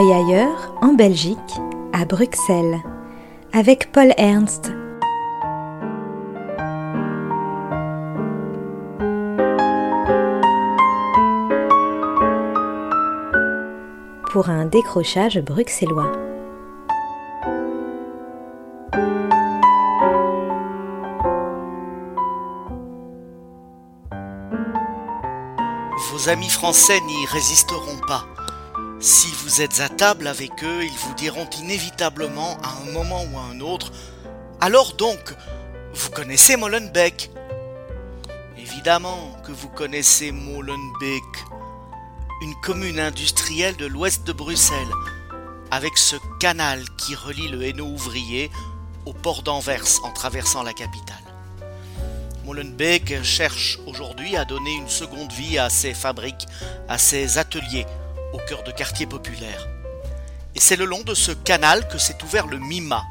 ailleurs, en Belgique, à Bruxelles, avec Paul Ernst. Pour un décrochage bruxellois. Vos amis français n'y résisteront pas. Si vous êtes à table avec eux, ils vous diront inévitablement à un moment ou à un autre Alors donc, vous connaissez Molenbeek? Évidemment que vous connaissez Molenbeek, une commune industrielle de l'ouest de Bruxelles, avec ce canal qui relie le Hainaut ouvrier au port d'Anvers en traversant la capitale. Molenbeek cherche aujourd'hui à donner une seconde vie à ses fabriques, à ses ateliers, au cœur de quartiers populaires. Et c'est le long de ce canal que s'est ouvert le MIMA,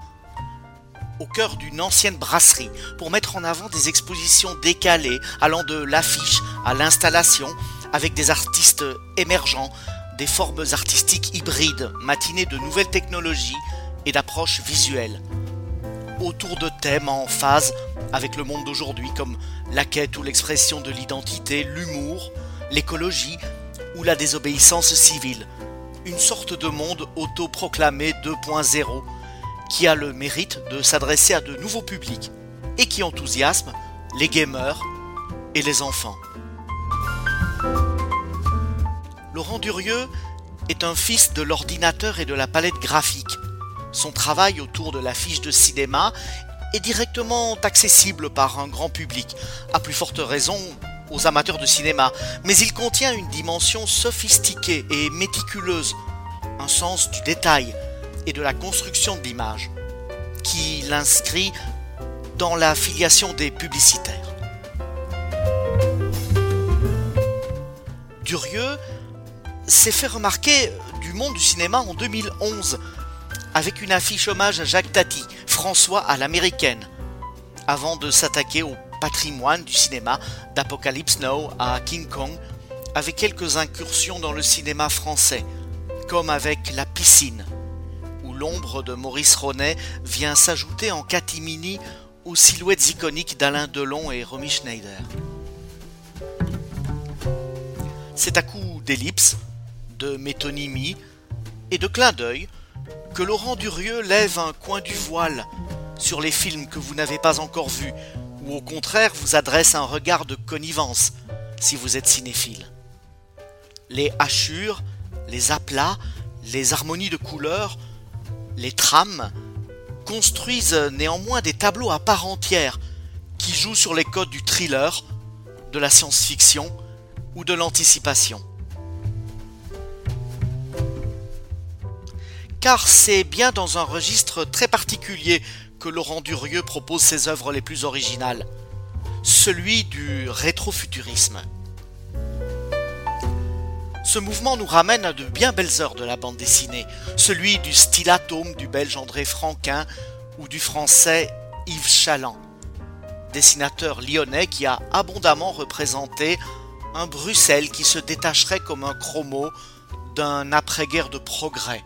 au cœur d'une ancienne brasserie, pour mettre en avant des expositions décalées allant de l'affiche à l'installation, avec des artistes émergents, des formes artistiques hybrides, matinées de nouvelles technologies et d'approches visuelles, autour de thèmes en phase avec le monde d'aujourd'hui comme la quête ou l'expression de l'identité, l'humour, l'écologie, ou la désobéissance civile, une sorte de monde autoproclamé 2.0 qui a le mérite de s'adresser à de nouveaux publics et qui enthousiasme les gamers et les enfants. Laurent Durieux est un fils de l'ordinateur et de la palette graphique. Son travail autour de la fiche de cinéma est directement accessible par un grand public, à plus forte raison aux amateurs de cinéma, mais il contient une dimension sophistiquée et méticuleuse, un sens du détail et de la construction de l'image, qui l'inscrit dans la filiation des publicitaires. Durieux s'est fait remarquer du monde du cinéma en 2011 avec une affiche hommage à Jacques Tati, François à l'américaine, avant de s'attaquer au patrimoine du cinéma d'Apocalypse Now à King Kong, avec quelques incursions dans le cinéma français, comme avec La piscine, où l'ombre de Maurice Ronet vient s'ajouter en catimini aux silhouettes iconiques d'Alain Delon et Romy Schneider. C'est à coup d'ellipses, de métonymie et de clin d'œil que Laurent Durieux lève un coin du voile sur les films que vous n'avez pas encore vus ou au contraire vous adresse un regard de connivence si vous êtes cinéphile. Les hachures, les aplats, les harmonies de couleurs, les trames construisent néanmoins des tableaux à part entière qui jouent sur les codes du thriller, de la science-fiction ou de l'anticipation. Car c'est bien dans un registre très particulier que Laurent Durieux propose ses œuvres les plus originales, celui du rétrofuturisme. Ce mouvement nous ramène à de bien belles heures de la bande dessinée, celui du style atome du belge André Franquin ou du français Yves Chaland, dessinateur lyonnais qui a abondamment représenté un Bruxelles qui se détacherait comme un chromo d'un après-guerre de progrès.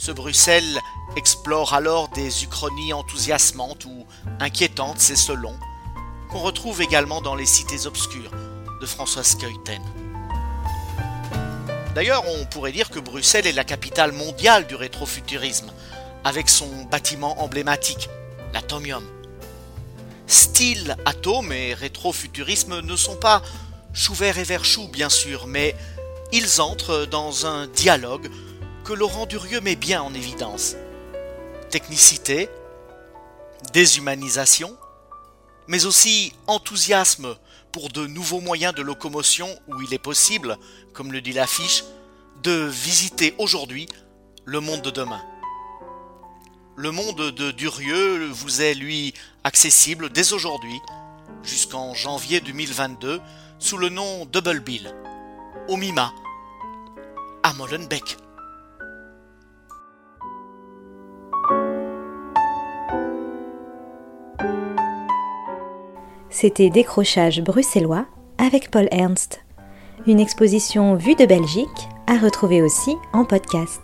Ce Bruxelles explore alors des uchronies enthousiasmantes ou inquiétantes, c'est selon, qu'on retrouve également dans les cités obscures de François Skeuten. D'ailleurs, on pourrait dire que Bruxelles est la capitale mondiale du rétrofuturisme, avec son bâtiment emblématique, l'Atomium. Style atome et rétrofuturisme ne sont pas chou vert et vert chou, bien sûr, mais ils entrent dans un dialogue Laurent Durieux met bien en évidence technicité, déshumanisation, mais aussi enthousiasme pour de nouveaux moyens de locomotion où il est possible, comme le dit l'affiche, de visiter aujourd'hui le monde de demain. Le monde de Durieux vous est, lui, accessible dès aujourd'hui, jusqu'en janvier 2022, sous le nom Double Bill, au MIMA, à Molenbeek. C'était Décrochage bruxellois avec Paul Ernst, une exposition vue de Belgique à retrouver aussi en podcast.